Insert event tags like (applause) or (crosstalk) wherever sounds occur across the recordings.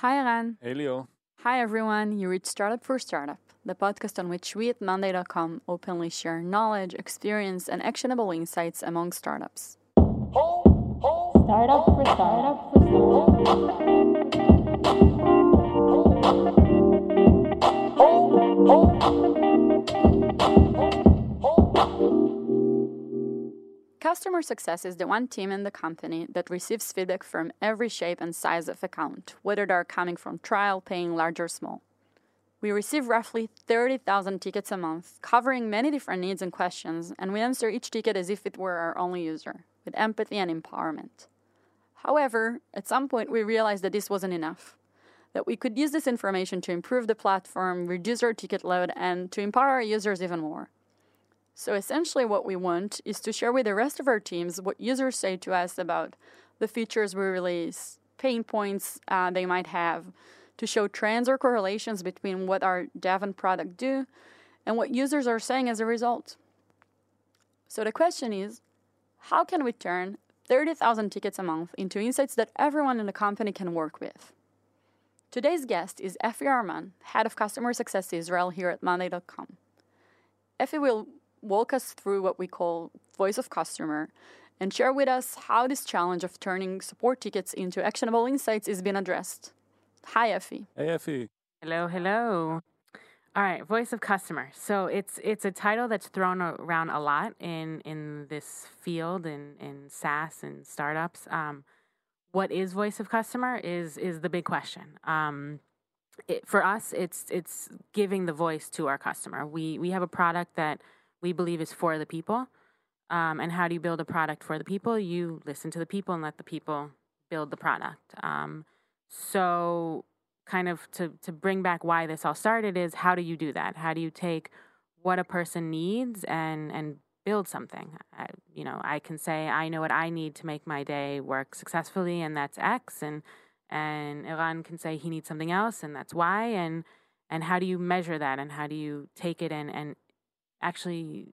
Hi, Eran. Hey, Leo. Hi, everyone. You reach Startup for Startup, the podcast on which we at Monday.com openly share knowledge, experience, and actionable insights among startups. Startup for startup for Customer success is the one team in the company that receives feedback from every shape and size of account, whether they're coming from trial, paying large or small. We receive roughly 30,000 tickets a month, covering many different needs and questions, and we answer each ticket as if it were our only user, with empathy and empowerment. However, at some point we realized that this wasn't enough, that we could use this information to improve the platform, reduce our ticket load, and to empower our users even more. So essentially, what we want is to share with the rest of our teams what users say to us about the features we release, pain points uh, they might have, to show trends or correlations between what our dev and product do and what users are saying as a result. So the question is how can we turn 30,000 tickets a month into insights that everyone in the company can work with? Today's guest is Effie Arman, Head of Customer Success Israel here at Monday.com. Effie will walk us through what we call voice of customer and share with us how this challenge of turning support tickets into actionable insights is being addressed. Hi, Effie. Hey, Effie. Hello, hello. All right, voice of customer. So it's it's a title that's thrown around a lot in in this field in in SaaS and startups. Um, what is voice of customer is is the big question. Um, it, for us, it's it's giving the voice to our customer. We we have a product that we believe is for the people. Um, and how do you build a product for the people? You listen to the people and let the people build the product. Um, so, kind of to, to bring back why this all started is how do you do that? How do you take what a person needs and, and build something? I, you know, I can say, I know what I need to make my day work successfully, and that's X. And, and Eran can say he needs something else, and that's Y. And, and how do you measure that? And how do you take it and, and actually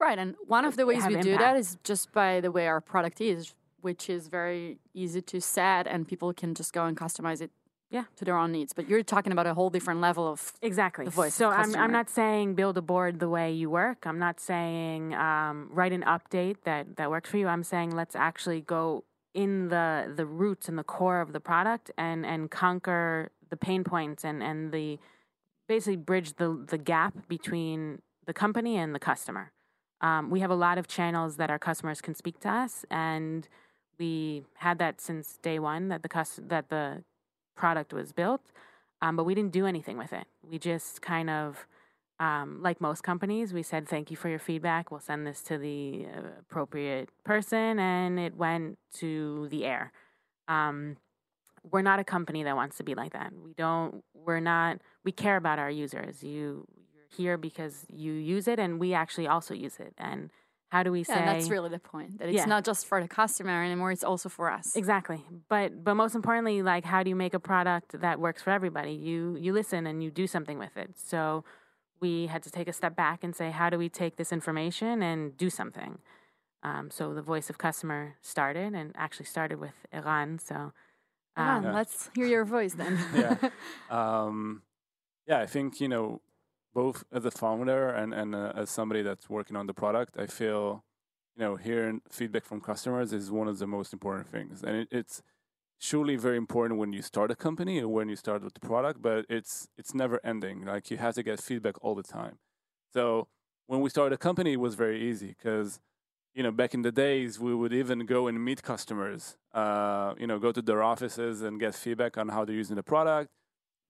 right and one of the ways we have do that is just by the way our product is which is very easy to set and people can just go and customize it Yeah. to their own needs but you're talking about a whole different level of Exactly. voice so I'm. I'm not saying build a board the way you work. I'm not saying um, write an update that, that works for you. I'm saying let's actually go in the the roots and the core of the product and, and conquer the pain points and, and the basically bridge the, the gap between the company and the customer. Um, we have a lot of channels that our customers can speak to us, and we had that since day one that the that the product was built, um, but we didn't do anything with it. We just kind of, um, like most companies, we said thank you for your feedback. We'll send this to the uh, appropriate person, and it went to the air. Um, we're not a company that wants to be like that. We don't. We're not. We care about our users. You here because you use it, and we actually also use it. And how do we say? yeah, and that's really the point that it's Yeah. not just for the customer anymore it's also for us Exactly. But but most importantly, like how do you make a product that works for everybody? You you listen and you do something with it. So we had to take a step back and say, how do we take this information and do something? Um, so the voice of customer started and actually started with Eran. So Come on, um, Yeah. let's hear your voice then (laughs) yeah. (laughs) Um, yeah, I think, you know, both as a founder and, and uh, as somebody that's working on the product, I feel, you know, hearing feedback from customers is one of the most important things. And it, it's surely very important when you start a company or when you start with the product, but it's it's never ending. Like you have to get feedback all the time. So when we started a company, it was very easy because, you know, back in the days, we would even go and meet customers, uh, you know, go to their offices and get feedback on how they're using the product.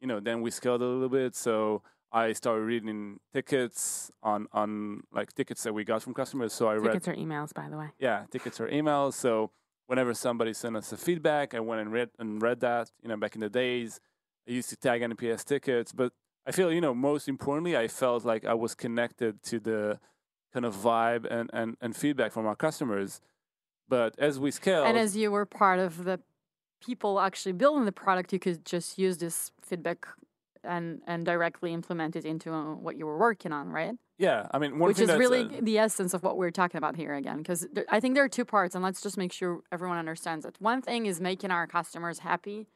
You know, then we scaled a little bit. So I started reading tickets on, on like tickets that we got from customers. So I read tickets or emails, by the way. yeah, tickets or emails. So whenever somebody sent us a feedback, I went and read and read that. You know, back in the days, I used to tag NPS tickets, but I feel you know most importantly, I felt like I was connected to the kind of vibe and and, and feedback from our customers. But as we scale, and as you were part of the people actually building the product you could just use this feedback and and directly implement it into uh, what you were working on right yeah, I mean, one which thing is really uh, the essence of what we're talking about here again because i think there are two parts and let's just make sure everyone understands it one thing is making our customers happy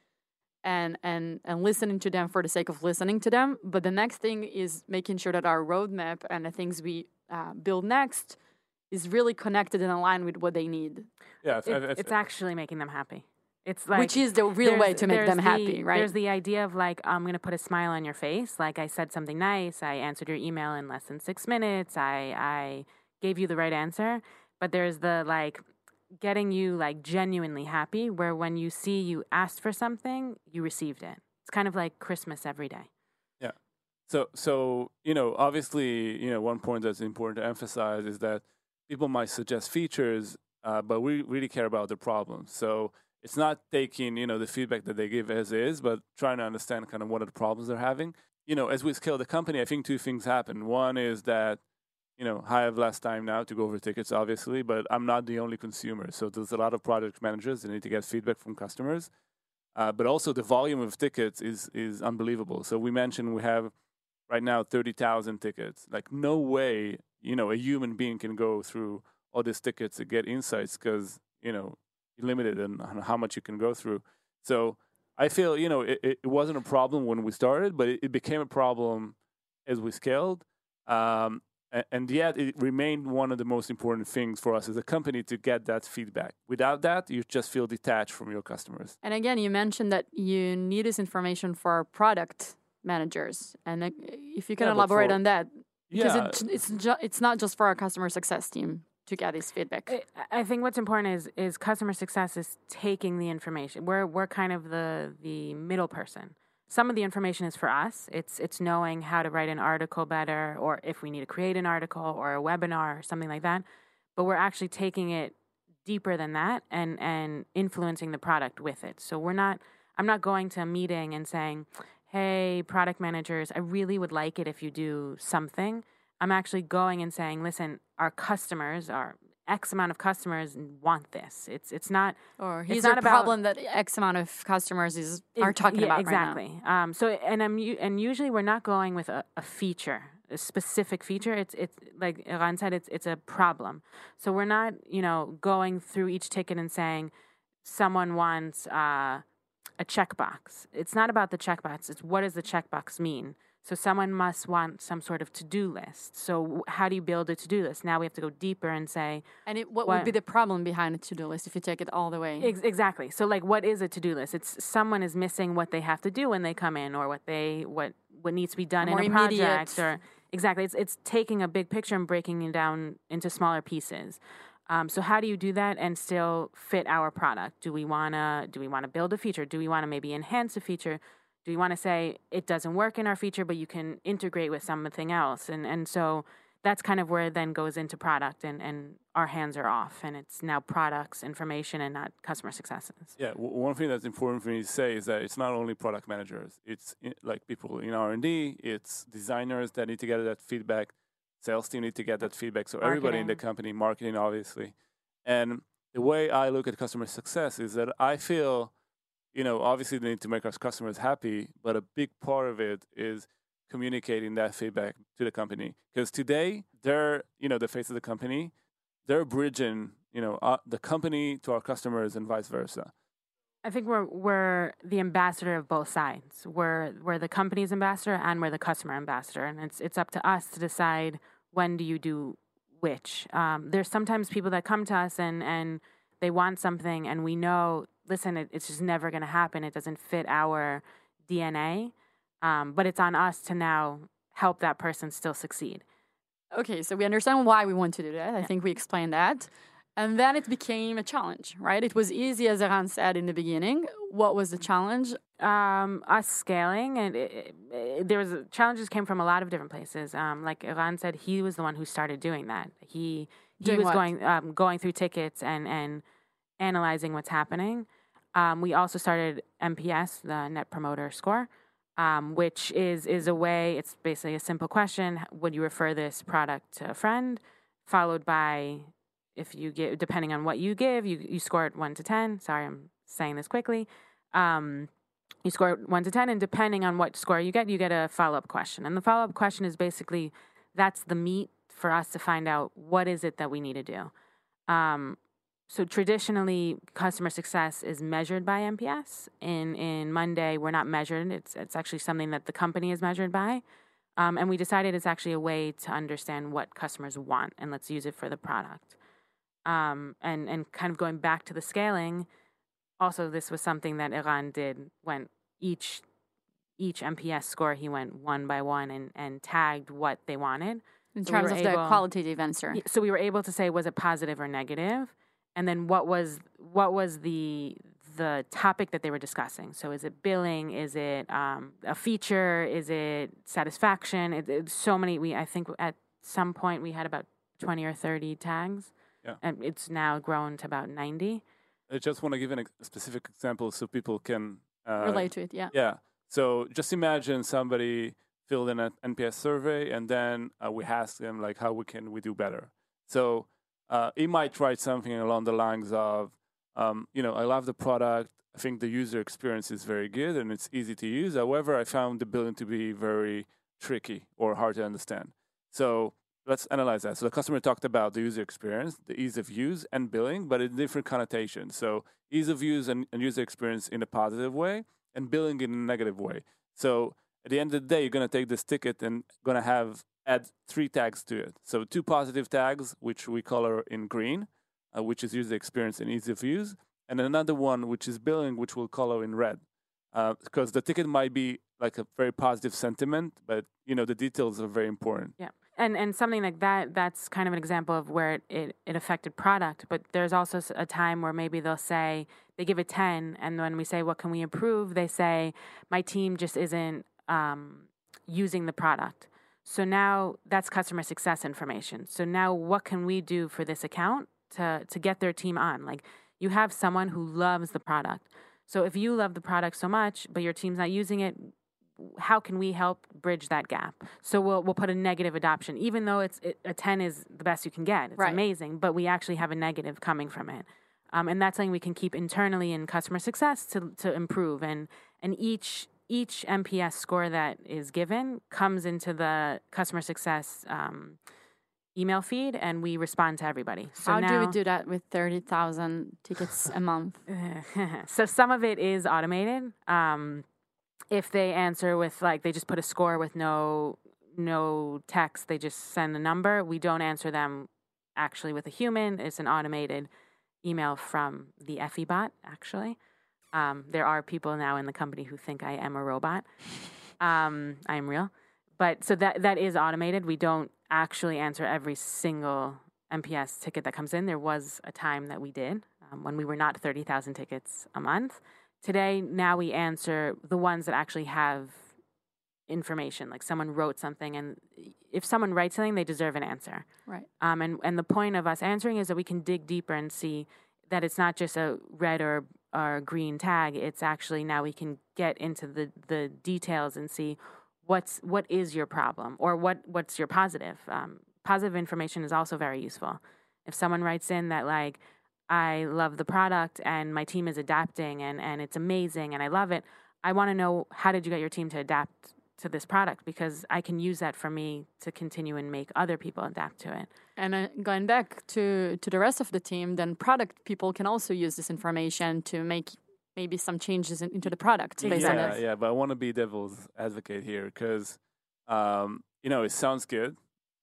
and and and listening to them for the sake of listening to them. But the next thing is making sure that our roadmap and the things we uh, build next is really connected and aligned with what they need, Yeah, It- I- I- it's actually making them happy. It's like which is the real way to make them the- happy, right? There's the idea of like I'm gonna put a smile on your face. Like I said something nice. I answered your email in less than six minutes. I I gave you the right answer. But there's the like getting you like genuinely happy, where when you see you asked for something, you received it. It's kind of like Christmas every day. Yeah. So, so you know, obviously, you know, one point that's important to emphasize is that people might suggest features, uh, but we really care about the problem. So it's not taking you know the feedback that they give as is, but trying to understand kind of what are the problems they're having. You know, as we scale the company, I think two things happen. One is that you know I have less time now to go over tickets, obviously, but I'm not the only consumer. So there's a lot of product managers that need to get feedback from customers. Uh, but also the volume of tickets is is unbelievable. So we mentioned we have right now 30,000 tickets. Like no way, you know, a human being can go through all these tickets to get insights because, you know, limited on, on how much you can go through. So I feel, you know, it, it wasn't a problem when we started, but it, it became a problem as we scaled. Um, and yet it remained one of the most important things for us as a company to get that feedback. Without that, you just feel detached from your customers. And again, you mentioned that you need this information for our product managers, and uh, if you can Yeah, elaborate for- on that, because Yeah, it, it's ju- it's not just for our customer success team to get this feedback. I- think what's important is is customer success is taking the information. We're we're kind of the the middle person. Some of the information is for us. It's it's knowing how to write an article better, or if we need to create an article or a webinar or something like that. But we're actually taking it deeper than that and and influencing the product with it. So we're not. I'm not going to a meeting and saying, "Hey, product managers, I really would like it if you do something." I'm actually going and saying, listen, our customers, our X amount of customers want this. It's it's not or it's not a about- problem that X amount of customers is are talking yeah, about right now. exactly. Um, so and I'm and usually we're not going with a, a feature, a specific feature. It's it's like Eran said, it's it's a problem. So we're not you know going through each ticket and saying someone wants uh, a checkbox. It's not about the checkbox. It's what does the checkbox mean. So someone must want some sort of to-do list. So how do you build a to-do list? Now we have to go deeper and say, And it, what, What- would be the problem behind a to-do list if you take it all the way? Ex- exactly. So like what is a to-do list? It's someone is missing what they have to do when they come in or what they what what needs to be done More in a immediate. project or exactly. It's it's taking a big picture and breaking it down into smaller pieces. Um, so how do you do that and still fit our product? Do we wanna do we wanna build a feature? Do we wanna maybe enhance a feature? Do you want to say it doesn't work in our feature, but you can integrate with something else? And and so that's kind of where it then goes into product, and and our hands are off, and it's now products, information, and not customer successes. Yeah, w- one thing that's important for me to say is that it's not only product managers. It's like people in R and D. It's designers that need to get that feedback. Sales team need to get that feedback. So everybody in the company, marketing obviously, and the way I look at customer success is that I feel, you know, obviously they need to make our customers happy, but a big part of it is communicating that feedback to the company because today they're, you know, the face of the company. They're bridging, you know, uh, the company to our customers and vice versa. I think we're we're the ambassador of both sides. We're we're the company's ambassador and we're the customer ambassador, and it's it's up to us to decide when do you do which. Um, there's sometimes people that come to us and and they want something, and we know, listen, it, it's just never going to happen. It doesn't fit our DNA, um, but it's on us to now help that person still succeed. Okay, so we understand why we want to do that. I think we explained that. And then it became a challenge, right? It was easy, as Eran said in the beginning. What was the challenge? um, us scaling and it, it, it- there was challenges came from a lot of different places. Um, like Eran said, he was the one who started doing that. He he Doing was what? going um, going through tickets and and analyzing what's happening. Um, we also started NPS, the Net Promoter Score, um, which is is a way. It's basically a simple question: Would you refer this product to a friend? Followed by if you give, depending on what you give, you you score it one to ten. Sorry, I'm saying this quickly. Um, you score it one to ten, and depending on what score you get, you get a follow up question. And the follow up question is basically that's the meat for us to find out what is it that we need to do. Um, so traditionally, customer success is measured by NPS. In in Monday, we're not measured. It's it's actually something that the company is measured by, um, and we decided it's actually a way to understand what customers want, and let's use it for the product. Um, and and kind of going back to the scaling, also this was something that Eran did when each each NPS score he went one by one and and tagged what they wanted. In So we terms were of the qualitative answer. So we were able to say was it positive or negative, and then what was what was the the topic that they were discussing. So is it billing? Is it um, a feature? Is it satisfaction? It, it's so many. We I think at some point we had about twenty or thirty tags, Yeah. and it's now grown to about ninety. I just want to give an ex- specific example so people can uh, Relate to it, yeah. Yeah. So just imagine somebody filled in an NPS survey, and then uh, we ask them like, how we can we do better? So uh, he might write something along the lines of, um, you know, I love the product. I think the user experience is very good and it's easy to use. However, I found the billing to be very tricky or hard to understand. So let's analyze that. So the customer talked about the user experience, the ease of use, and billing, but in different connotations. So ease of use and, and user experience in a positive way, and billing in a negative way. So at the end of the day, you're going to take this ticket and going to have add three tags to it. So two positive tags, which we color in green, uh, which is user experience and ease of use, and another one which is billing, which we'll color in red, uh, because the ticket might be like a very positive sentiment, but you know the details are very important. Yeah. And and something like that, that's kind of an example of where it, it, it affected product. But there's also a time where maybe they'll say, they give a 10. And when we say, what can we improve? They say, my team just isn't um, using the product. So now that's customer success information. So now what can we do for this account to, to get their team on? Like you have someone who loves the product. So if you love the product so much, but your team's not using it, how can we help bridge that gap? So we'll we'll put a negative adoption, even though it's it, a ten is the best you can get. It's Right. amazing, but we actually have a negative coming from it, um, and that's something we can keep internally in customer success to to improve. And and each each NPS score that is given comes into the customer success um, email feed, and we respond to everybody. So How now, do we do that with 30,000 tickets a month? (laughs) so some of it is automated. Um, if they answer with like they just put a score with no no text, they just send a number. We don't answer them actually with a human. It's an automated email from the Effie bot. Actually, um, there are people now in the company who think I am a robot. Um, I am real, but so that that is automated. We don't actually answer every single NPS ticket that comes in. There was a time that we did um, when we were not 30,000 tickets a month. Today, now we answer the ones that actually have information. Like someone wrote something, and if someone writes something, they deserve an answer. Right. Um, and, and the point of us answering is that we can dig deeper and see that it's not just a red or, or green tag. It's actually now we can get into the, the details and see what's what is your problem or what what's your positive. Um, positive information is also very useful. If someone writes in that like I love the product and my team is adapting and, and it's amazing and I love it, I want to know how did you get your team to adapt to this product because I can use that for me to continue and make other people adapt to it. And uh, going back to, to the rest of the team, then product people can also use this information to make maybe some changes in, into the product based on yeah, it. yeah, but I want to be devil's advocate here because, um, you know, it sounds good,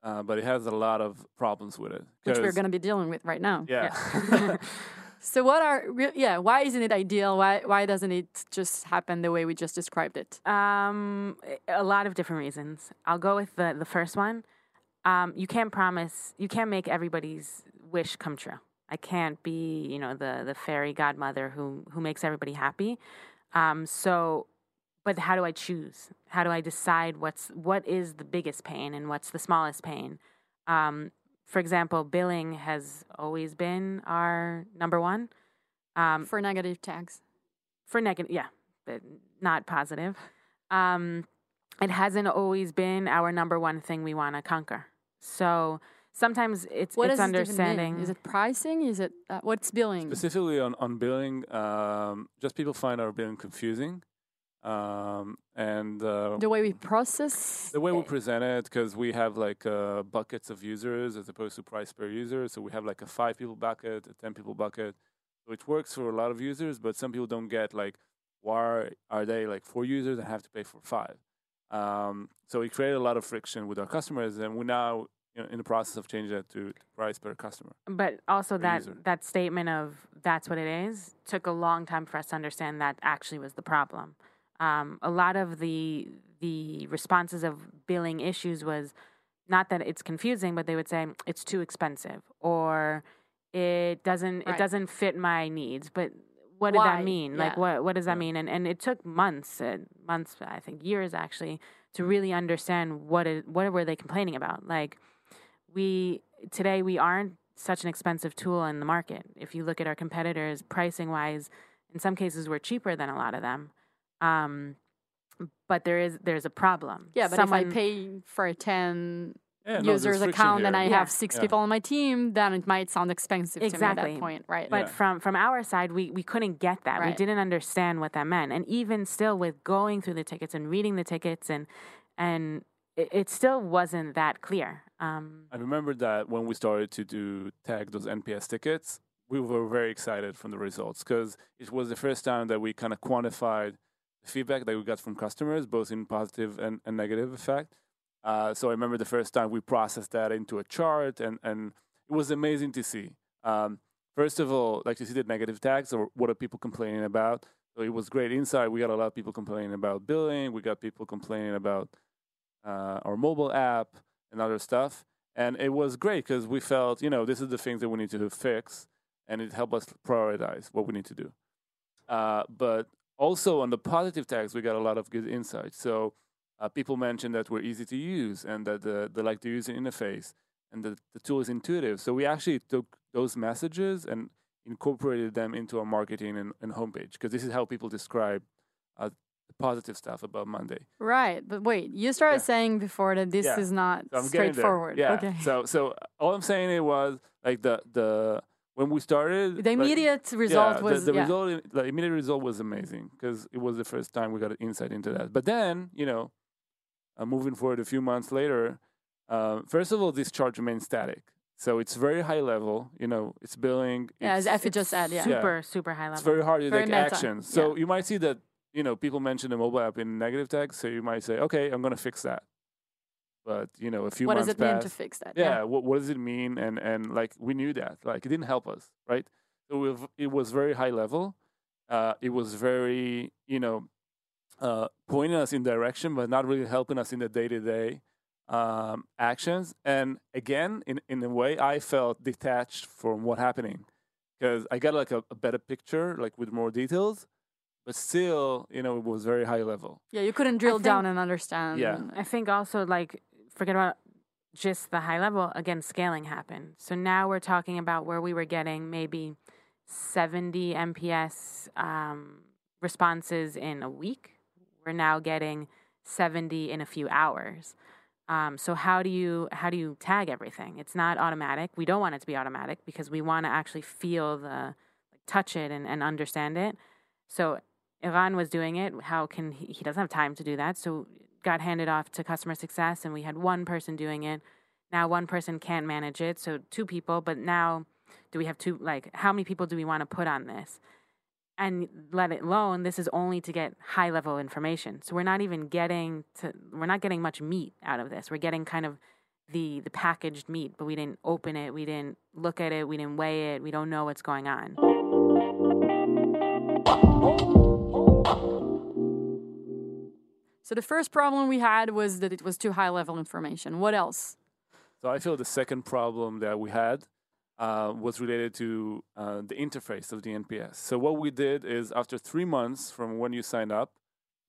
uh, but it has a lot of problems with it. Which we're going to be dealing with right now. yeah. (laughs) (laughs) So what are yeah? Why isn't it ideal? Why why doesn't it just happen the way we just described it? Um, a lot of different reasons. I'll go with the the first one. Um, you can't promise. You can't make everybody's wish come true. I can't be, you know, the the fairy godmother who who makes everybody happy. Um, so, but how do I choose? How do I decide what's what is the biggest pain and what's the smallest pain? Um, for example, billing has always been our number one. Um, for negative tags. for negative, yeah, but not positive. Um, it hasn't always been our number one thing we want to conquer. So sometimes it's What it's does it understanding. mean? Is it pricing? Is it uh, what's billing? Specifically on, on billing, um, just people find our billing confusing. Um, and uh, The way we process. the way we present it because we have like uh, buckets of users as opposed to price per user so we have like a five people bucket a 10 people bucket so it works for a lot of users but some people don't get like why are they like four users and have to pay for five um, so we created a lot of friction with our customers and we're now you know, in the process of changing that to price per customer But also that user. that statement of that's what it is took a long time for us to understand that actually was the problem. Um, a lot of the the responses of billing issues was not that it's confusing, but they would say it's too expensive or it doesn't Right. it doesn't fit my needs. But what did that mean? Like what what does that Yeah. mean? And and it took months, uh, months I think years actually to really understand what it what were they complaining about. Like we today we aren't such an expensive tool in the market. If you look at our competitors, pricing wise, in some cases we're cheaper than a lot of them. Um, but there is there's a problem. Yeah, but Someone- if I pay for a 10 yeah, users friction account and. I Yeah. have six Yeah. people on my team, then it might sound expensive to me at Exactly. that point, right? But Yeah. from from our side, we we couldn't get that. We didn't understand what that meant, and even still, with going through the tickets and reading the tickets, and and it, it still wasn't that clear. Um, I remember that when we started to do tag those NPS tickets, we were very excited from the results because it was the first time that we kind of quantified the feedback that we got from customers, both in positive and, and negative effect. Uh, so I remember the first time we processed that into a chart, and, and it was amazing to see. Um, first of all, like to see the negative tags or what are people complaining about. So it was great insight. We got a lot of people complaining about billing. We got people complaining about uh, our mobile app and other stuff. And it was great because we felt, you know, this is the things that we need to fix, and it helped us prioritize what we need to do. Uh, but also on the positive tags, we got a lot of good insights. So uh, people mentioned that we're easy to use and that the, they like the user interface and that the tool is intuitive. So we actually took those messages and incorporated them into our marketing and, and homepage because this is how people describe uh, the positive stuff about Monday. Right. But wait, you started Yeah. saying before that this Yeah. is not So I'm getting there. straightforward. Yeah. Okay. So so all I'm saying it was like the the when we started the like, immediate result yeah, was the, the yeah. result the immediate result was amazing because it was the first time we got an insight into that. But then you know, uh, moving forward a few months later, uh, first of all, this chart remains static. So it's very high level. You know, it's billing. Yeah, as it's, Effie just said, yeah. super super high level. it's very hard to Very take meta, actions. So you might see that you know people mention the mobile app in negative tags. So you might say, okay, I'm going to fix that. But you know, a few What does months it mean to fix that? yeah, What, what does it mean and and like we knew that like it didn't help us right so it was very high level uh, it was very you know uh, pointing us in direction but not really helping us in the day-to-day um, actions and again in, in a way i felt detached from what happening because i got like a, a better picture like with more details but still you know it was very high level Yeah, you couldn't drill down and understand. Yeah. I think also like forget about just the high level. Again, scaling happened. So now we're talking about where we were getting maybe 70 NPS um, responses in a week. We're now getting 70 in a few hours. Um, so how do you how do you tag everything? It's not automatic. We don't want it to be automatic because we want to actually feel the touch it and, and understand it. So Eran was doing it. How can he, he doesn't have time to do that? So got handed off to customer success, and we had one person doing it. Now one person can't manage it, so two people. But now, do we have two? Like, how many people do we want to put on this? And let it alone. This is only to get high level information. So we're not even getting to. We're not getting much meat out of this. We're getting kind of the the packaged meat, but we didn't open it. We didn't look at it. We didn't weigh it. We don't know what's going on. So the first problem we had was that it was too high level information. What else? So I feel the second problem that we had uh, was related to uh, the interface of the NPS. So what we did is after three months from when you signed up,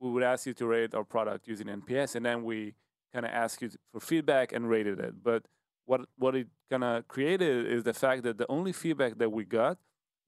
we would ask you to rate our product using NPS, and then we kind of ask you for feedback and rated it. But what what it kind of created is the fact that the only feedback that we got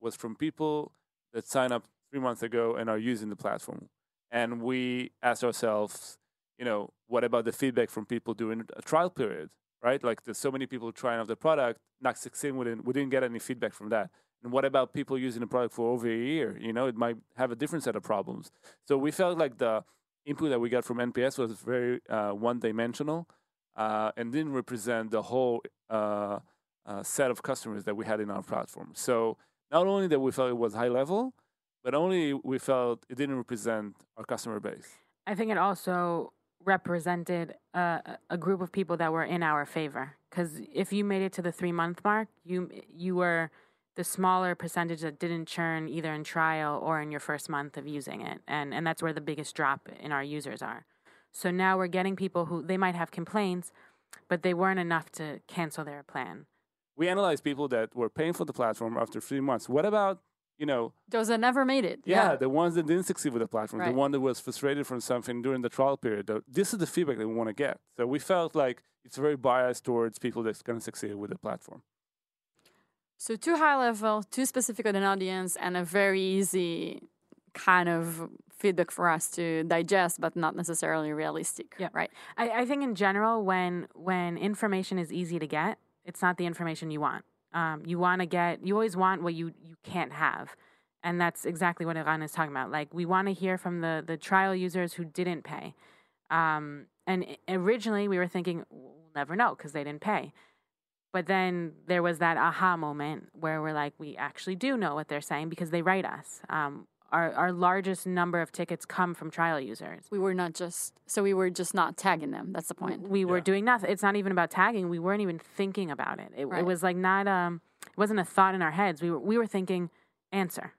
was from people that signed up three months ago and are using the platform. And we asked ourselves, you know, what about the feedback from people during a trial period? right? Like there's so many people trying out the product, not succeeding. We didn't, we didn't get any feedback from that. And what about people using the product for over a year? You know, it might have a different set of problems. So we felt like the input that we got from NPS was very uh, one-dimensional uh, and didn't represent the whole uh, uh, set of customers that we had in our platform. So not only that we felt it was high level, but only we felt it didn't represent our customer base. I think it also represented uh, a, a group of people that were in our favor. Because if you made it to the three month mark, you you were the smaller percentage that didn't churn either in trial or in your first month of using it, and and that's where the biggest drop in our users are. So now we're getting people who they might have complaints, but they weren't enough to cancel their plan. We analyzed people that were paying for the platform after three months. What about you know Those that never made it. Yeah, the ones that didn't succeed with the platform, Right. the one that was frustrated from something during the trial period. This is the feedback that we want to get. So we felt like it's very biased towards people that's going to succeed with the platform. So too high level, too specific on an audience, and a very easy kind of feedback for us to digest, but not necessarily realistic. Yeah. Right. I, I think in general, when when information is easy to get, it's not the information you want. Um, you want to get, you always want what you you can't have, and that's exactly what Eran is talking about. Like we want to hear from the the trial users who didn't pay, um, and originally we were thinking we'll never know because they didn't pay. But then there was that aha moment where we're like, we actually do know what they're saying because they write us. Um, our, our largest number of tickets come from trial users. We were not just so we were just not tagging them. That's the point. We were Yeah. doing nothing. It's not even about tagging. We weren't even thinking about it. It, Right. it was like not um. It wasn't a thought in our heads. We were we were thinking answer.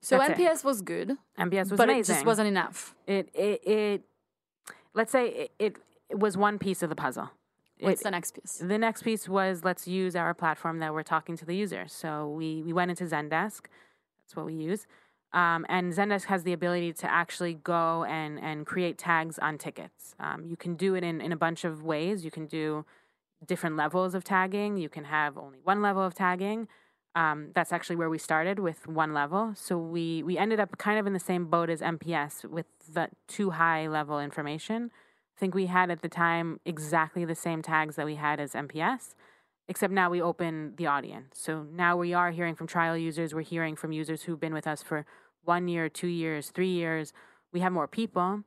So That's it. NPS was good, NPS was but amazing. it just wasn't enough. It it, it let's say it, it, it was one piece of the puzzle. What's It- the next piece? the next piece was let's use our platform that we're talking to the user. So we, we went into Zendesk. That's what we use. Um, and Zendesk has the ability to actually go and, and create tags on tickets. Um, you can do it in, in a bunch of ways. You can do different levels of tagging. You can have only one level of tagging. Um, that's actually where we started with one level. So we, we ended up kind of in the same boat as NPS with the too high level information. I think we had at the time exactly the same tags that we had as NPS, except now we open the audience. So now we are hearing from trial users. We're hearing from users who've been with us for one year, two years, three years. We have more people,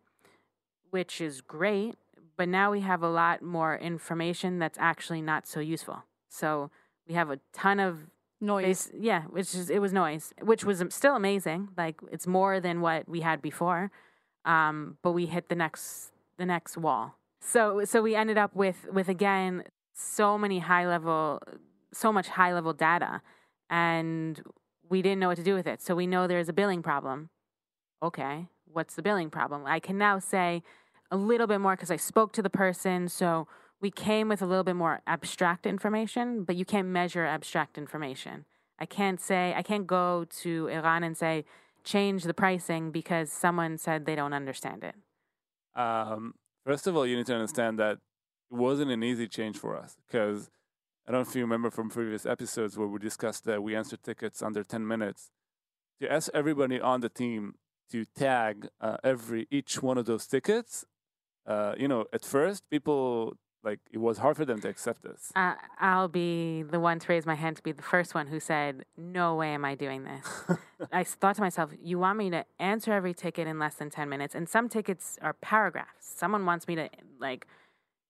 which is great, but now we have a lot more information that's actually not so useful. So we have a ton of Noise. Bas- yeah, which is it was noise, which was still amazing. Like it's more than what we had before, um, but we hit the next the next wall. So so we ended up with with again so many high level, so much high level data, and we didn't know what to do with it. So we know there's a billing problem. Okay, what's the billing problem? I can now say a little bit more because I spoke to the person. So we came with a little bit more abstract information, but you can't measure abstract information. I can't say, I can't go to Eran and say, change the pricing because someone said they don't understand it. Um, first of all, you need to understand that it wasn't an easy change for us because I don't know if you remember from previous episodes where we discussed that we answered tickets under 10 minutes. To ask everybody on the team to tag uh, every each one of those tickets, uh, you know, at first people like it was hard for them to accept this. Uh, I'll be the one to raise my hand to be the first one who said, No way am I doing this. (laughs) I thought to myself, You want me to answer every ticket in less than 10 minutes? And some tickets are paragraphs. Someone wants me to, like,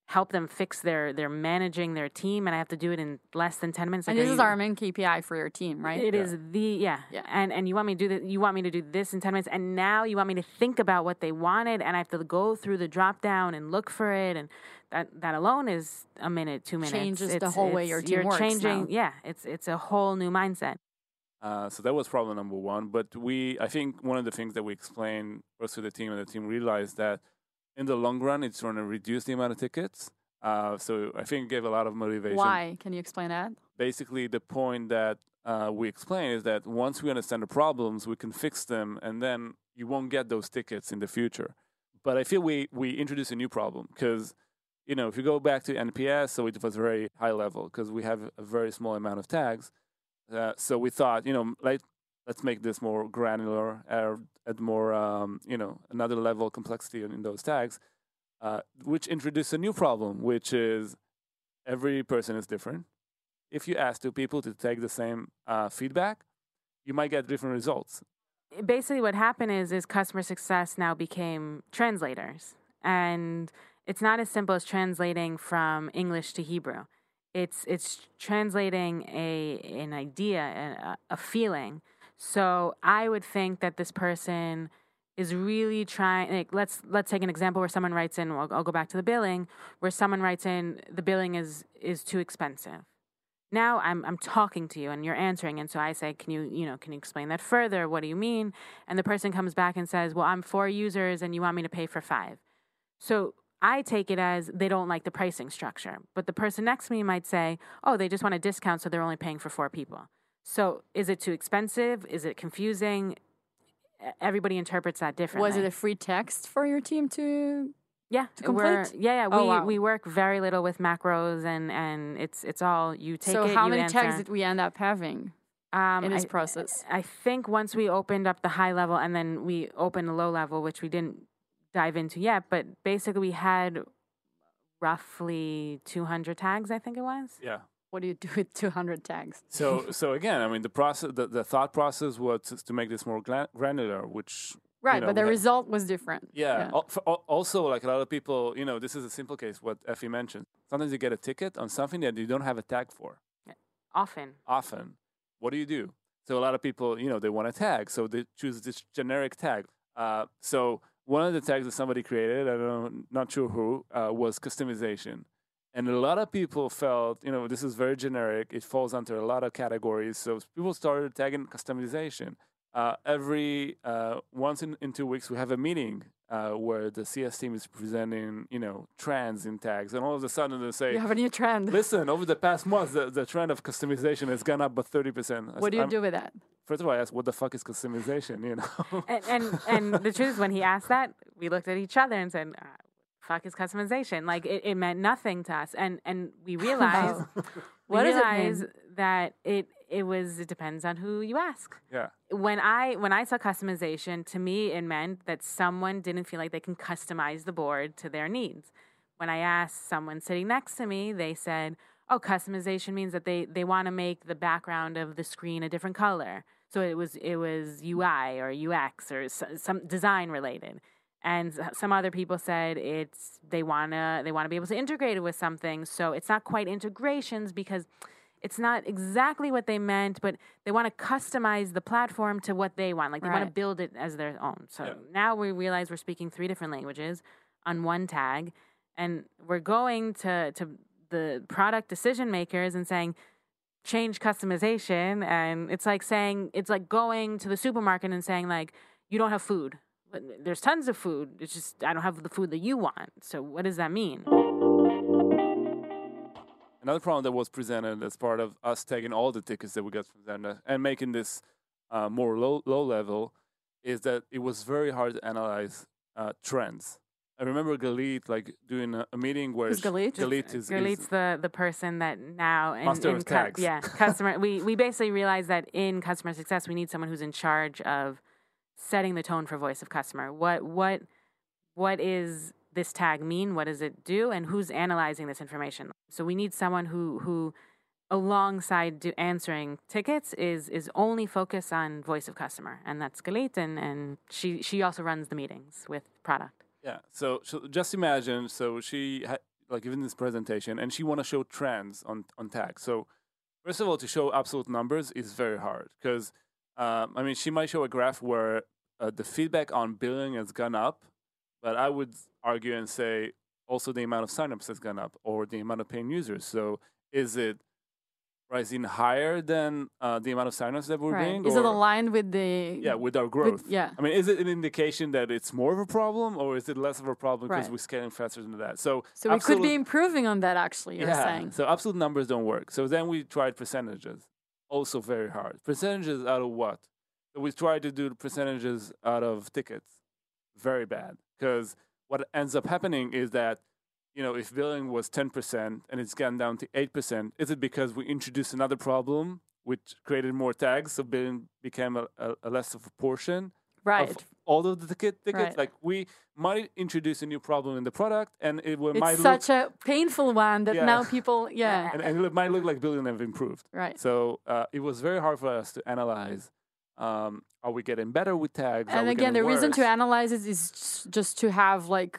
help them fix their, their managing their team, and I have to do it in less than 10 minutes. and this is you- our main KPI for your team, right? It Yeah. is the yeah. Yeah. And and you want me to do this you want me to do this in 10 minutes and now you want me to think about what they wanted and I have to go through the drop down and look for it and that that alone is a minute, 2 minutes. Changes the It's- whole way your team you're works changing now. yeah, it's it's a whole new mindset. Uh, so that was problem number one. But we, I think, one of the things that we explained first to the team, and the team realized that in the long run, it's going to reduce the amount of tickets. Uh, so I think it gave a lot of motivation. Why? Can you explain that? Basically, the point that uh, we explain is that once we understand the problems, we can fix them, and then you won't get those tickets in the future. But I feel we we introduced a new problem because you know if you go back to NPS, so it was very high level because we have a very small amount of tags. Uh, so we thought, you know, like let's make this more granular, add more, um, you know, another level of complexity in, in those tags, uh, which introduced a new problem, which is every person is different. If you ask two people to take the same uh, feedback, you might get different results. basically what happened is is customer success now became translators and it's not as simple as translating from english to hebrew it's it's translating a an idea a, a feeling so i would think that this person is really trying like let's let's take an example where someone writes in I'll, I'll go back to the billing where someone writes in the billing is is too expensive. Now I'm I'm talking to you and you're answering and so I say can you you know can you explain that further? What do you mean? And the person comes back and says well I'm four users and you want me to pay for five. So I take it as they don't like the pricing structure but the person next to me might say oh they just want a discount so they're only paying for four people so is it too expensive is it confusing everybody interprets that differently Was it a free text for your team to? yeah, to we're, complete? yeah, yeah. We Oh, wow. we work very little with macros, and and it's it's all you take so it. how you many answer. tags did we end up having um, in this I, process? I think once we opened up the high level, and then we opened the low level, which we didn't dive into yet, but basically we had roughly 200 tags. I think it was. Yeah. What do you do with 200 tags? So so again, I mean, the process, the, the thought process was to make this more granular, which Right, know, but the had- result was different. Yeah. al- Also, like a lot of people, you know, this is a simple case. What Effie mentioned. Sometimes you get a ticket on something that you don't have a tag for. Often. Often, what do you do? So a lot of people, you know, they want a tag, so they choose this generic tag. Uh, so one of the tags that somebody created, I don't know, not sure who, uh, was customization. And a lot of people felt, you know, this is very generic. It falls under a lot of categories. So people started tagging customization. Uh, every uh, once in, in two weeks, we have a meeting uh, where the CS team is presenting, you know, trends in tags, and all of a sudden they say, You have a new trend. "Listen, over the past month, the, the trend of customization has gone up by thirty percent." what do you do with that? First of all, I asked, "What the fuck is customization?" You know. And, and and the truth is, when he asked that, we looked at each other and said, "Fuck is customization." Like it, it meant nothing to us, and and we (laughs) realized (laughs) What we does it mean? that it it was it depends on who you ask. yeah. when I when I saw customization, to me it meant that someone didn't feel like they can customize the board to their needs. When I asked someone sitting next to me, they said, "Oh, customization means that they they want to make the background of the screen a different color." So it was it was UI or UX or some design related. And some other people said it's they wanna they wanna be able to integrate it with something. So it's not quite integrations because it's not exactly what they meant, but they want to customize the platform to what they want. Like they want to build it as their own. So Yeah. now we realize we're speaking three different languages on one tag, and we're going to to the product decision makers and saying change customization and it's like saying it's like going to the supermarket and saying like you don't have food there's tons of food it's just i don't have the food that you want so what does that mean Another problem that was presented as part of us taking all the tickets that we got from Zendesk and making this uh, more low low level is that it was very hard to analyze uh, trends. I remember Galit like doing a, a meeting where Galit? Galit is, Galit's is the the person that now in, Master in of cu- yeah customer we we basically realized that in customer success we need someone who's in charge of setting the tone for voice of customer what what what is this tag mean what does it do and who's analyzing this information so we need someone who who alongside do answering tickets is is only focused on voice of customer and that's Galit and and she she also runs the meetings with product Yeah. So, so just imagine. So she had like given this presentation, and she want to show trends on on tags. So first of all, to show absolute numbers is very hard because um, I mean she might show a graph where uh, the feedback on billing has gone up, but I would argue and say also the amount of signups has gone up or the amount of paying users. So is it rising higher than uh, the amount of signups that we're Right. doing? Is it aligned with the? yeah, with our with- growth. yeah. I mean, is it an indication that it's more of a problem, or is it less of a problem because Right. we're scaling faster than that? So, So we could be improving on that. Actually, you're yeah. saying. So absolute numbers don't work. So then we tried percentages, also very hard. Percentages out of what? We tried to do percentages out of tickets, very bad. Because what ends up happening is that you know, if billing was 10% and it's gone down to 8%, is it because we introduced another problem which created more tags, so billing became a, a, a less of a portion Right. of all of the ticket, tickets? Right. Like we might introduce a new problem in the product and it will, it's might look, such a painful one that Yeah. now people. (laughs) Yeah. and, and it might look like billing have improved. Right. So uh, it was very hard for us to analyze Um, are we getting better with tags? And again, the getting reason to analyze it is just to have like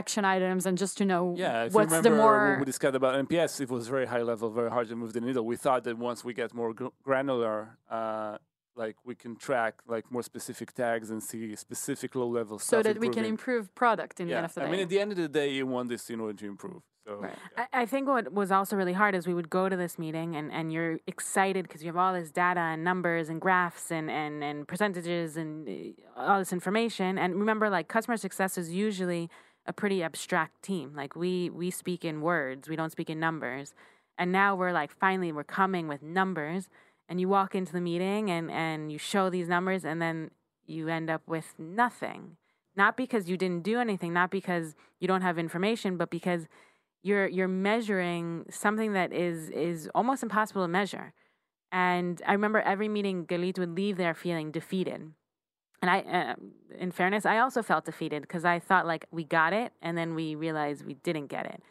action items and just to know Yeah, if what's you the more we discussed about NPS, it was very high level, very hard to move the needle. We thought that once we get more gr- granular, uh, like we can track like more specific tags and see specific low level so stuff that we can improve product in the Yeah, end of the I day. mean, at the end of the day, you want this in order to improve. So Right. yeah. I, I think what was also really hard is we would go to this meeting and, and you're excited because you have all this data and numbers and graphs and, and, and percentages and uh, all this information. And remember, like customer success is usually a pretty abstract team. Like we we speak in words, we don't speak in numbers. And now we're like finally we're coming with numbers. And you walk into the meeting and, and you show these numbers and then you end up with nothing. Not because you didn't do anything, not because you don't have information, but because you're you're measuring something that is is almost impossible to measure. And I remember every meeting, Galit would leave there feeling defeated. And I, uh, in fairness, I also felt defeated because I thought like we got it, and then we realized we didn't get it.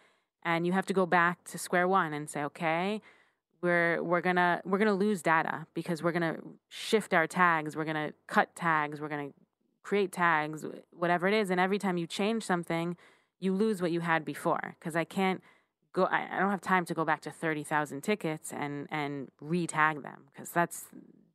And you have to go back to square one and say, okay, we're we're gonna we're gonna lose data because we're gonna shift our tags, we're gonna cut tags, we're gonna create tags, whatever it is. And every time you change something, you lose what you had before because I can't go. I, I don't have time to go back to thirty thousand tickets and and re-tag them because that's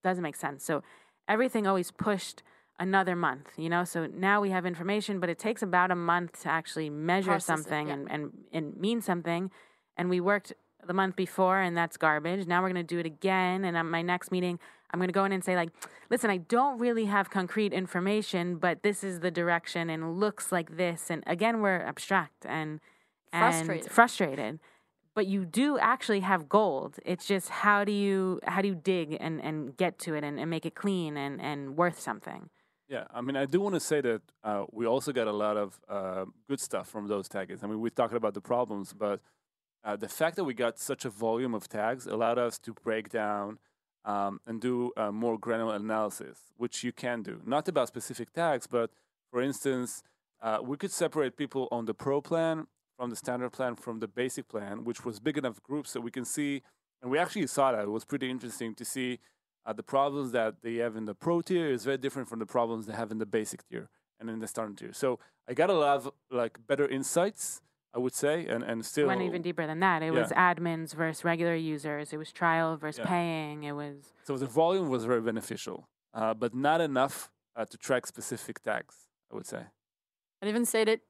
doesn't make sense. So everything always pushed another month, you know. So now we have information, but it takes about a month to actually measure Process it, something yeah. and, and and mean something. And we worked the month before, and that's garbage. Now we're going to do it again. And at my next meeting, I'm going to go in and say, like, listen, I don't really have concrete information, but this is the direction and looks like this. And again, we're abstract and, and Frustrated. frustrated. But you do actually have gold. It's just how do you how do you dig and, and get to it and, and make it clean and, and worth something. Yeah, I mean, I do want to say that uh, we also got a lot of uh, good stuff from those tags. I mean, we talked about the problems, but uh, the fact that we got such a volume of tags allowed us to break down um, and do uh, more granular analysis, which you can do. Not about specific tags, but for instance, uh, we could separate people on the pro plan from the standard plan from the basic plan, which was big enough groups so we can see, and we actually saw that. It was pretty interesting to see uh, the problems that they have in the pro tier is very different from the problems they have in the basic tier and in the standard tier. So I got a lot of like better insights, I would say, and and still Went even deeper than that. It was admins versus regular users. It was trial versus Yeah. paying. It was So the volume was very beneficial, uh, but not enough uh, to track specific tags. I would say. I'd even say that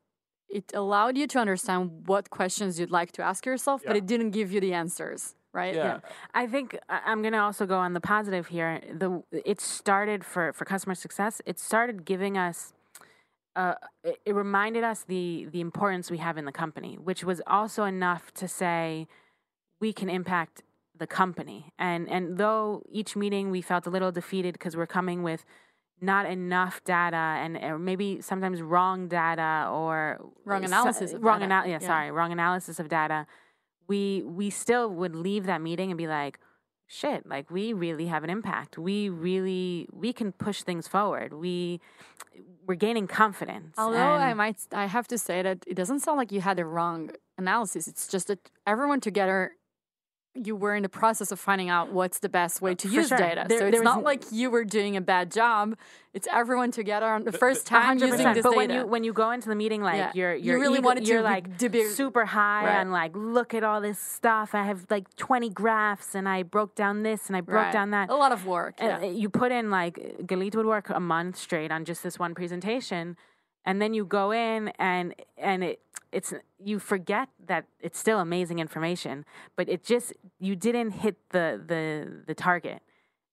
it allowed you to understand what questions you'd like to ask yourself, but it didn't give you the answers, right? Yeah, I think I'm going to also go on the positive here. The it started for for customer success. It started giving us. Uh, it, it reminded us the the importance we have in the company, which was also enough to say we can impact the company. And and though each meeting we felt a little defeated because we're coming with not enough data and or maybe sometimes wrong data or Wrong analysis of wrong data. ana- yeah, Yeah. sorry wrong analysis of data we we still would leave that meeting and be like shit like we really have an impact we really we can push things forward we we're gaining confidence Although I might, I have to say that it doesn't sound like you had the wrong analysis. It's just that everyone together, you were in the process of finding out what's the best way to For use sure. data. There- so it's not like you were doing a bad job. It's everyone together on the first time hundred using percent. this But data. when you when you go into the meeting, like Yeah. you're You you're really ego- wanted to you're be- like to be- super high Right. and like look at all this stuff. I have like 20 graphs and I broke down this and I broke Right. down that. a lot of work. Yeah. uh, you put in like Galit would work a month straight on just this one presentation, and then you go in and and it it's you forget that it's still amazing information, but it just you didn't hit the the the target,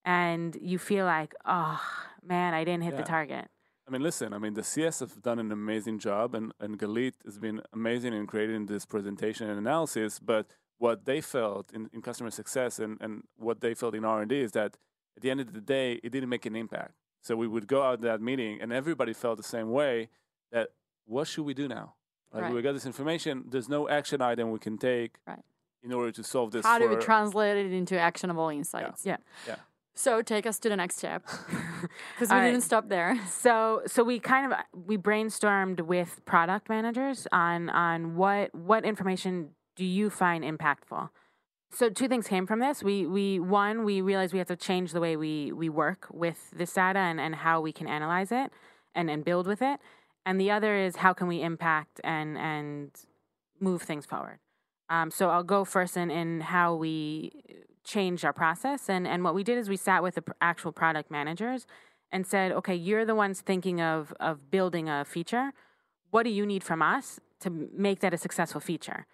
and you feel like oh man, I didn't hit the target. I mean, listen. I mean, the CS have done an amazing job, and and Galit has been amazing in creating this presentation and analysis. But what they felt in, in customer success and, and what they felt in R and D is that at the end of the day, it didn't make an impact. So we would go out to that meeting, and everybody felt the same way. That what should we do now? Like Right. we got this information. There's no action item we can take Right. in order to solve this. How do we translate it into actionable insights? Yeah. Yeah. So take us to the next step (laughs) because we All right. didn't stop there. So so we kind of we brainstormed with product managers on on what what information do you find impactful. so two things came from this. We we one we realized we have to change the way we we work with this data and, and how we can analyze it and, and build with it. And the other is how can we impact and and move things forward. Um, so I'll go first in, in how we changed our process. And, and what we did is we sat with the actual product managers and said, okay, you're the ones thinking of, of building a feature. What do you need from us to make that a successful feature?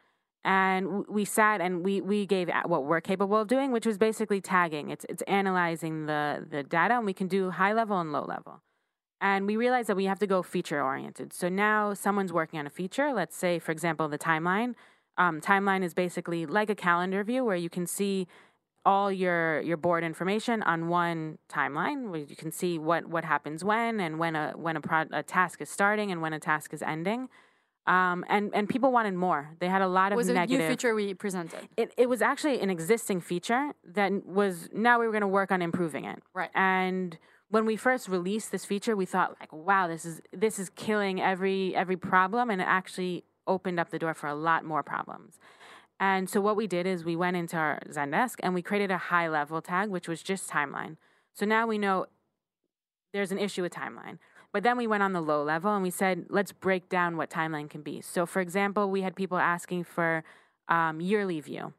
And we sat and we, we gave what we're capable of doing, which was basically tagging. It's, it's analyzing the, the data, and we can do high level and low level. And we realized that we have to go feature oriented. So now someone's working on a feature, let's say, for example, the timeline. Um, timeline is basically like a calendar view where you can see all your your board information on one timeline where you can see what what happens when and when a when a, pro, a task is starting and when a task is ending um, and and people wanted more they had a lot of was it a new feature we presented? it, it was actually an existing feature that was now we were going to work on improving it Right. and when we first released this feature we thought like wow this is this is killing every every problem and it actually opened up the door for a lot more problems and so what we did is we went into our Zendesk and we created a high level tag, which was just timeline. So now we know there's an issue with timeline. But then we went on the low level and we said, let's break down what timeline can be. So, for example, we had people asking for um, yearly view,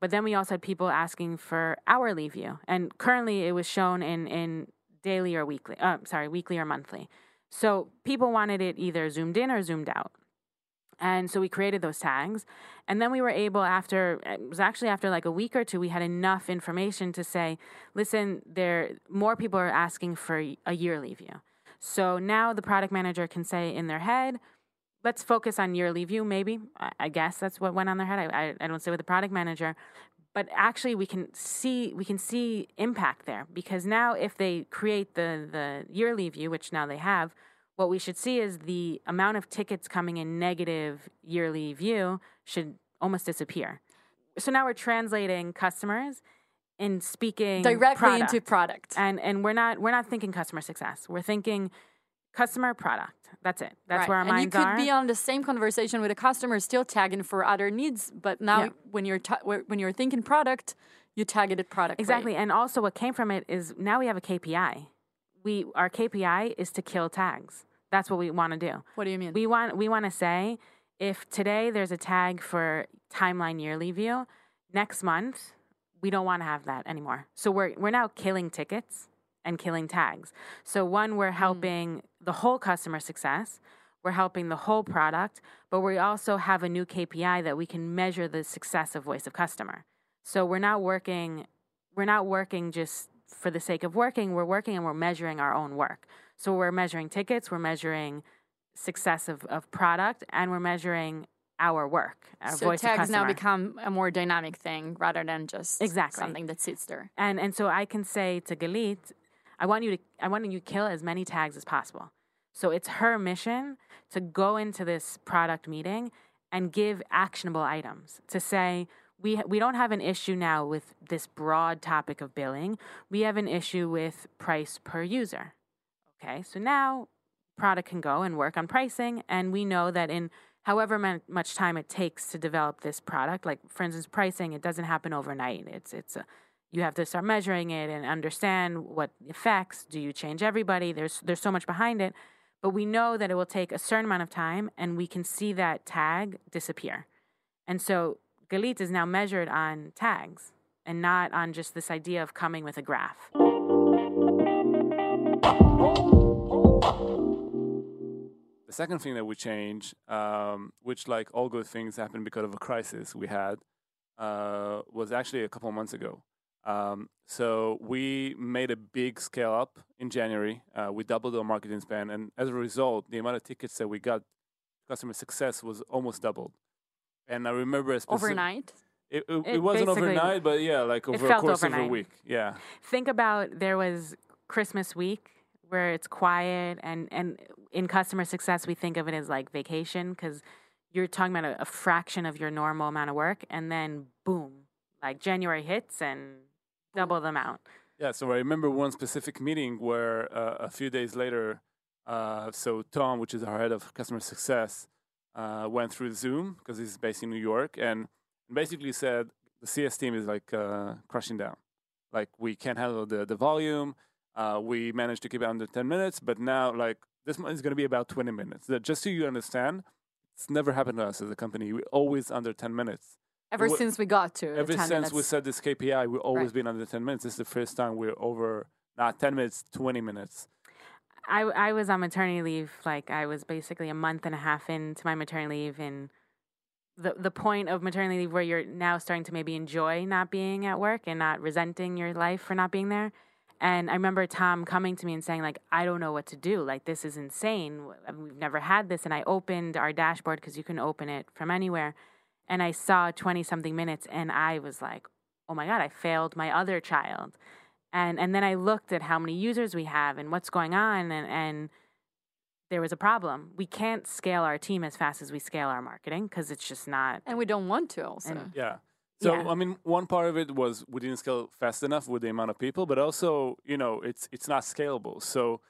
but then we also had people asking for hourly view. And currently it was shown in, in daily or weekly, uh, sorry, weekly or monthly. So people wanted it either zoomed in or zoomed out. And so we created those tags. And then we were able, after, it was actually after like a week or two, we had enough information to say, listen, there, more people are asking for a yearly view. So now the product manager can say in their head, let's focus on yearly view, maybe. I, guess that's what went on their head. I, I, I don't say with the product manager. But actually, we can see we can see impact there because now if they create the the yearly view, which now they have, what we should see is the amount of tickets coming in negative yearly view should almost disappear. So now we're translating customers and speaking Directly product. into product. and and we're not we're not thinking customer success. We're thinking customer product. That's it. That's Right. where our and you could are. be on the same conversation with a customer, still tagging for other needs. But now, Yeah. when you're ta- when you're thinking product, you targeted product. right? Exactly. And also what came from it is now we have a KPI. We our KPI is to kill tags. That's what we want to do. What do you mean? We want we want to say if today there's a tag for timeline yearly view, next month we don't want to have that anymore. So we're we're now killing tickets and killing tags. So one we're mm. helping the whole customer success, we're helping the whole product, but we also have a new KPI that we can measure the success of voice of customer. So we're not working we're not working just for the sake of working, we're working and we're measuring our own work. So we're measuring tickets, we're measuring success of, of product, and we're measuring our work, our so tags now become a more dynamic thing rather than just Exactly. something that sits there. and and so I can say to Galit, I want you to I want you to kill as many tags as possible. So it's her mission to go into this product meeting and give actionable items to say we we don't have an issue now with this broad topic of billing. We have an issue with price per user. Okay, so now product can go and work on pricing, and we know that in however much time it takes to develop this product, like for instance, pricing, it doesn't happen overnight. It's it's a you have to start measuring it and understand what effects. Do you change everybody? There's there's so much behind it, but we know that it will take a certain amount of time, and we can see that tag disappear. And so Galit is now measured on tags and not on just this idea of coming with a graph. The second thing that we changed, um, which like all good things happened because of a crisis we had, uh, was actually a couple months ago. Um, so we made a big scale up in January. Uh, we doubled our marketing spend, and as a result, the amount of tickets that we got, customer success was almost doubled. And I remember specific- Overnight. It, it, It it wasn't overnight, but yeah, like over a course of a week. Yeah. think about there was Christmas week where it's quiet and and in customer success we think of it as like vacation because you're talking about a, a fraction of your normal amount of work and then boom like January hits and double the amount. Yeah, so I remember one specific meeting where uh, a few days later, uh, so Tom, which is our head of customer success, uh, went through Zoom because he's based in New York and basically said the CS team is like uh, crushing down. Like we can't handle the the volume. Uh, we managed to keep it under 10 minutes, but now like this month is going to be about 20 minutes. Just so you understand, it's never happened to us as a company. We're always under 10 minutes. Ever since we got to Ever 10 since we minutes. set this KPI, we've always Right. been under 10 minutes. This is the first time we're over not 10 minutes, 20 minutes. I, I was on maternity leave. Like I was basically a month and a half into my maternity leave, and the the point of maternity leave where you're now starting to maybe enjoy not being at work and not resenting your life for not being there. And I remember Tom coming to me and saying like, I don't know what to do. Like this is insane. We've never had this. And I opened our dashboard because you can open it from anywhere, and I saw twenty something minutes, and I was like, oh my god, I failed my other child and and then I looked at how many users we have and what's going on and and there was a problem. We can't scale our team as fast as we scale our marketing because it's just not. and we don't want to also. And- Yeah. So Yeah. I mean, one part of it was we didn't scale fast enough with the amount of people, but also you know it's it's not scalable. So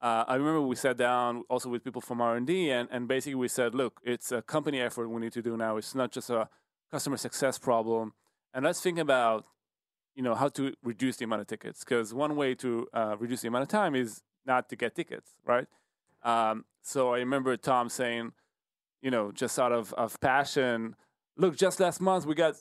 uh, I remember we sat down also with people from R and D, and basically we said, look, it's a company effort we need to do now. It's not just a customer success problem, and let's think about you know how to reduce the amount of tickets because one way to uh, reduce the amount of time is not to get tickets, right? Um, so I remember Tom saying, you know, just out of, of passion, look, just last month we got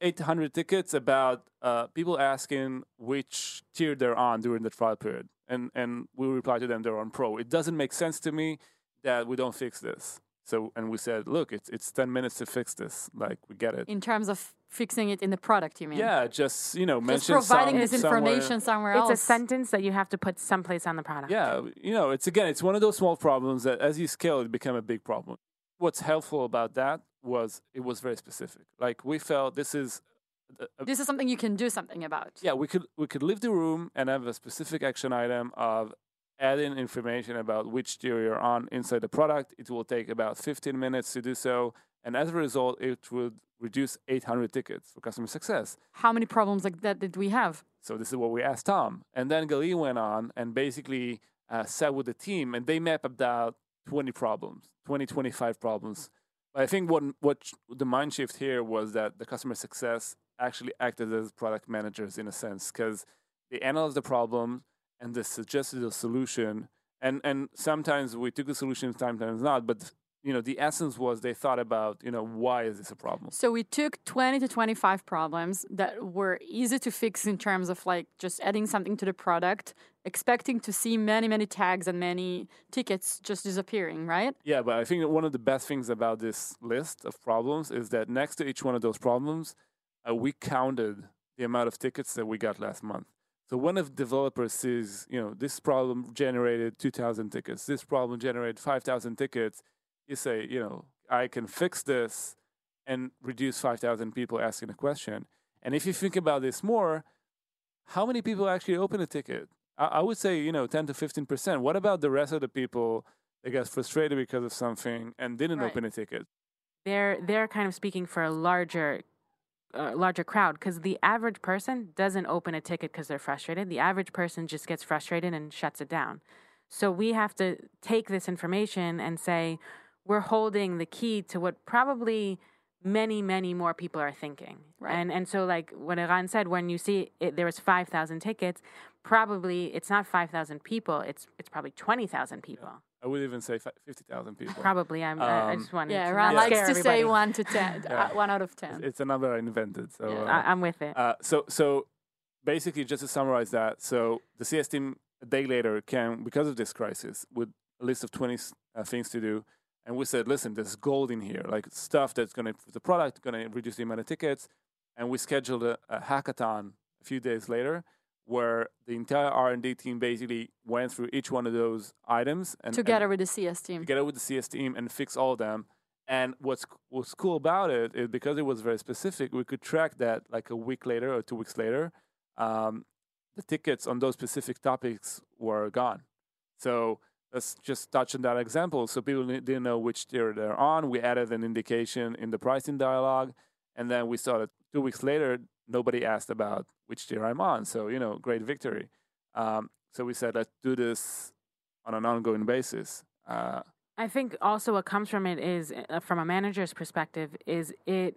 800 tickets about uh, people asking which tier they're on during the trial period. And, and we reply to them they're on pro. It doesn't make sense to me that we don't fix this. So, and we said, look, it's, it's 10 minutes to fix this. Like, we get it. in terms of fixing it in the product, you mean? Yeah, just, you know, Just mention providing some- this information somewhere It's else. a sentence that you have to put someplace on the product. Yeah, you know, it's again, it's one of those small problems that as you scale, it become a big problem. What's helpful about that was it was very specific. Like we felt this is, a, a- This is something you can do something about. yeah, we could we could leave the room and have a specific action item of adding information about which tier you're on inside the product. It will take about 15 minutes to do so, and as a result, it would reduce 800 tickets for customer success. How many problems like that did we have? So this is what we asked Tom. And then Gali went on and basically uh, sat with the team and they mapped about 20 problems, 20, 25 problems. But I think what, what the mind shift here was that the customer success actually acted as product managers in a sense because they analyzed the problem and they suggested a solution. And, and sometimes we took the solution, sometimes not. But you know, the essence was they thought about, you know, why is this a problem? So we took 20 to 25 problems that were easy to fix in terms of like just adding something to the product, expecting to see many, many tags and many tickets just disappearing, right? Yeah, but I think one of the best things about this list of problems is that next to each one of those problems, uh, we counted the amount of tickets that we got last month. So when a developer sees, you know, this problem generated 2,000 tickets, this problem generated 5,000 tickets, you say, you know, I can fix this and reduce 5,000 people asking a question. And if you think about this more, how many people actually open a ticket? I, I would say, you know, 10 to 15%. What about the rest of the people that got frustrated because of something and didn't Right. open a ticket? They're they're kind of speaking for a larger uh, larger crowd because the average person doesn't open a ticket because they're frustrated. The average person just gets frustrated and shuts it down. So we have to take this information and say we're holding the key to what probably many many more people are thinking. Right. And and so like what Eran said, when you see it, there was five thousand tickets, probably it's not five thousand people. It's it's probably twenty thousand people. I would even say 50,000 people. Probably. I'm, I I Um, just wanted Yeah, to Ron likes scare to say one to 10, (laughs) Yeah. uh, one out of 10. It's- It's a number I invented. So, Yeah. uh, I, I'm with it. Uh, so, so basically, just to summarize that, so the CS team a day later came because of this crisis with a list of twenty uh, things to do, and we said, listen, there's gold in here, like stuff that's going to improve the product, going to reduce the amount of tickets, and we scheduled a, a hackathon a few days later. Where the entire R and D team basically went through each one of those items and and- Together with the CS team. together with the CS team and fix all of them. And what's what's cool about it is because it was very specific, we could track that like a week later or two weeks later. Um, the tickets on those specific topics were gone. So let's just touch on that example. So people didn't know which tier they're on. We added an indication in the pricing dialogue, and then we saw that two weeks later nobody asked about which tier I'm on. So you know, great victory. Um, so we said let's do this on an ongoing basis. Uh, I think also what comes from it is, uh, from a manager's perspective, is it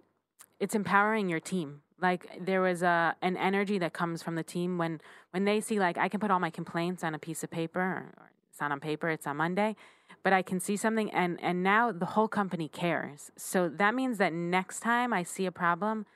it's empowering your team. Like there was a an energy that comes from the team when when they see like I can put all my complaints on a piece of paper. Or, or it's not on paper. It's on Monday, but I can see something, and and now the whole company cares. So that means that next time I see a problem,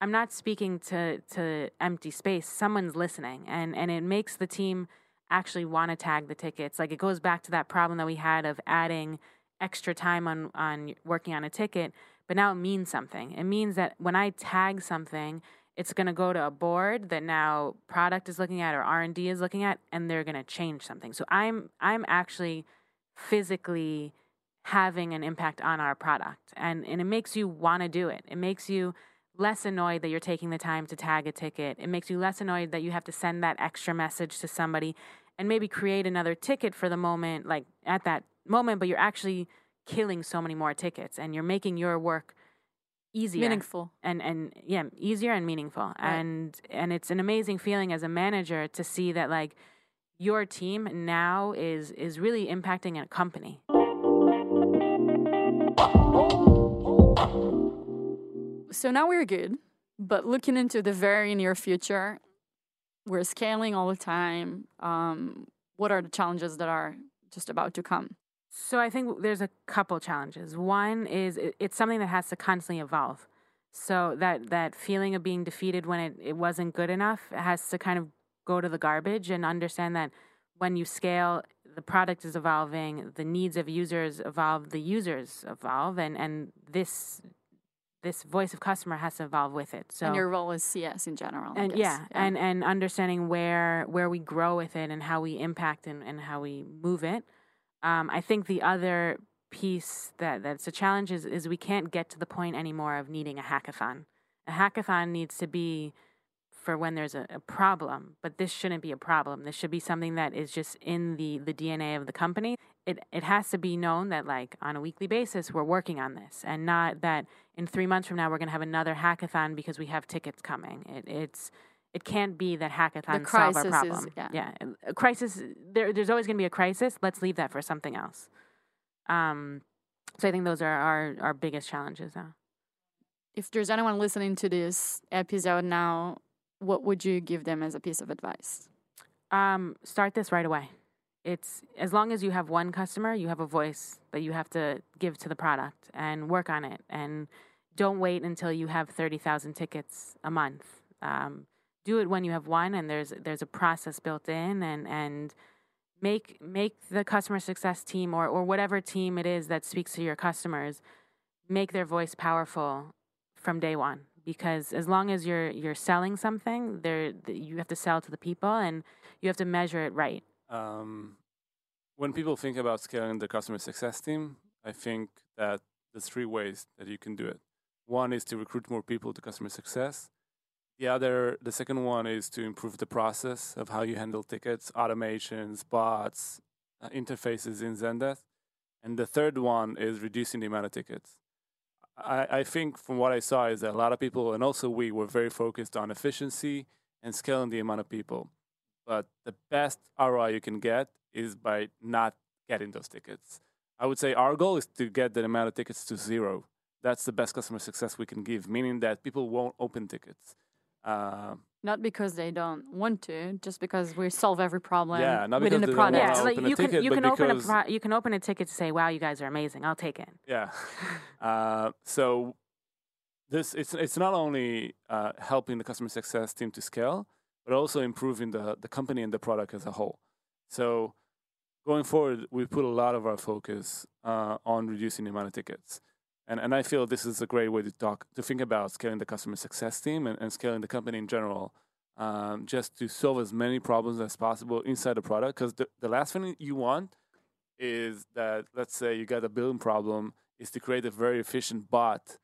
I'm not speaking to to empty space. Someone's listening, and and it makes the team actually want to tag the tickets. Like it goes back to that problem that we had of adding extra time on on working on a ticket, but now it means something. It means that when I tag something, it's going to go to a board that now product is looking at or R&D is looking at and they're going to change something. So I'm I'm actually physically having an impact on our product and and it makes you want to do it. It makes you less annoyed that you're taking the time to tag a ticket. It makes you less annoyed that you have to send that extra message to somebody and maybe create another ticket for the moment like at that moment but you're actually killing so many more tickets and you're making your work easier Meaningful. and and yeah easier and meaningful and and it's an amazing feeling as a manager to see that like your team now is is really impacting a company So now we're good, but looking into the very near future, we're scaling all the time. Um, what are the challenges that are just about to come? So I think there's a couple challenges. One is it, it's something that has to constantly evolve. So that that feeling of being defeated when it, it wasn't good enough has to kind of go to the garbage and understand that when you scale, the product is evolving, the needs of users evolve, the users evolve, and, and this this voice of customer has to evolve with it. So and your role is CS in general. And guess. yeah, and and understanding where where we grow with it and how we impact and, and how we move it. Um, I think the other piece that that's a challenge is, is we can't get to the point anymore of needing a hackathon. A hackathon needs to be for when there's a, a problem, but this shouldn't be a problem. This should be something that is just in the, the DNA of the company. It it has to be known that like on a weekly basis we're working on this, and not that in three months from now we're going to have another hackathon because we have tickets coming. It, it's it can't be that hackathons solve our crisis is- problem. yeah. a crisis. There, there's always going to be a crisis. Let's leave that for something else. Um, so I think those are our our biggest challenges now. If there's anyone listening to this episode now, what would you give them as a piece of advice? Um, start this right away. It's as long as you have one customer, you have a voice that you have to give to the product and work on it. And don't wait until you have thirty thousand tickets a month. Um, do it when you have one, and there's there's a process built in, and and make make the customer success team or or whatever team it is that speaks to your customers, make their voice powerful from day one. Because as long as you're you're selling something, there you have to sell to the people, and you have to measure it right. Um, when people think about scaling the customer success team, I think that there's three ways that you can do it. One is to recruit more people to customer success. The other, the second one is to improve the process of how you handle tickets, automations, bots, uh, interfaces in Zendesk. And the third one is reducing the amount of tickets. I, I think from what I saw is that a lot of people, and also we, were very focused on efficiency and scaling the amount of people but the best ROI you can get is by not getting those tickets. I would say our goal is to get the amount of tickets to zero. That's the best customer success we can give, meaning that people won't open tickets. Uh, Not because they don't want to, just because we solve every problem Yeah, not within the product. Yeah, like open a you can ticket, you can open a pro- you can open a ticket to say, "Wow, you guys are amazing. I'll take it." yeah. (laughs) Uh, so this it's it's not only uh, helping the customer success team to scale, but also improving the the company and the product as a whole. So going forward, we put a lot of our focus uh, on reducing the amount of tickets. And, and I feel this is a great way to talk to think about scaling the customer success team and, and scaling the company in general, um, just to solve as many problems as possible inside the product. Because the, the last thing you want is that let's say you got a billing problem, is to create a very efficient bot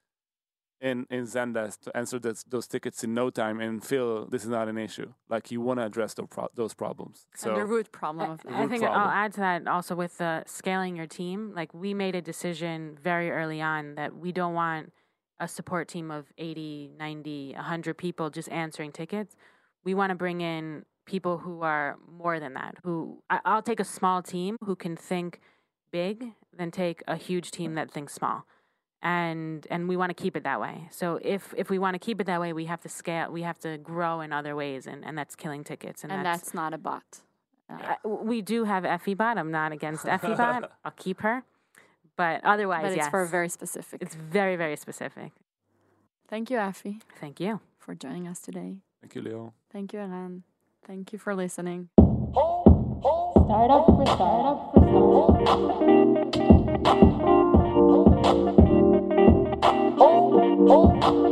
in in Zendesk to answer those, those tickets in no time and feel this is not an issue. Like you want to address those pro- those problems. and the root problem of I, that. I think problem. I'll add to that also with the scaling your team. Like we made a decision very early on that we don't want a support team of 80, 90, 100 people just answering tickets. We want to bring in people who are more than that. Who I, I'll take a small team who can think big than take a huge team that thinks small. And and we want to keep it that way. So if if we want to keep it that way, we have to scale. We have to grow in other ways, and, and that's killing tickets. And, And that's, that's not a bot. Uh, we do have Effie bot. I'm not against Effie bot. (laughs) I'll keep her, but otherwise, but it's yes, for a very specific. it's very very specific. Thank you, Effie, Thank you. for joining us today. Thank you, Leo. Thank you, Eran. Thank you for listening. Startup for startup for startup. 哦。